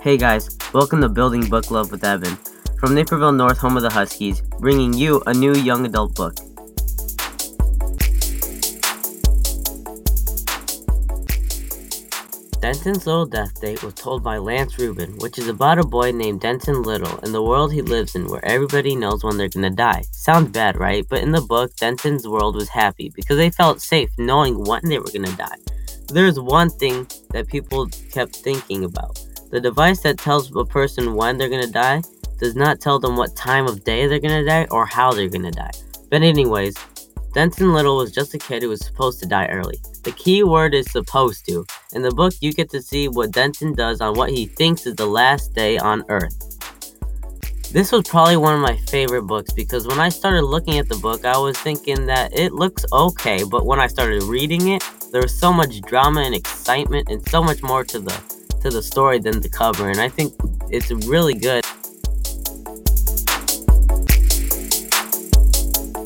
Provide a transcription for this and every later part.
Hey guys, welcome to Building Book Love with Evan. From Naperville North, home of the Huskies, bringing you a new young adult book. Denton's Little Death Date was told by Lance Rubin, which is about a boy named Denton Little and the world he lives in where everybody knows when they're gonna die. Sounds bad, right? But in the book, Denton's world was happy because they felt safe knowing when they were gonna die. There's one thing that people kept thinking about the device that tells a person when they're gonna die does not tell them what time of day they're gonna die or how they're gonna die. But, anyways, Denton Little was just a kid who was supposed to die early. The key word is supposed to. In the book, you get to see what Denton does on what he thinks is the last day on Earth. This was probably one of my favorite books because when I started looking at the book, I was thinking that it looks okay, but when I started reading it, there was so much drama and excitement and so much more to the to the story than the cover, and I think it's really good.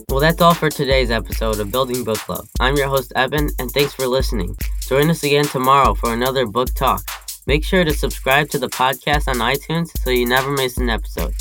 Well, that's all for today's episode of Building Book Club. I'm your host, Evan, and thanks for listening. Join us again tomorrow for another book talk. Make sure to subscribe to the podcast on iTunes so you never miss an episode.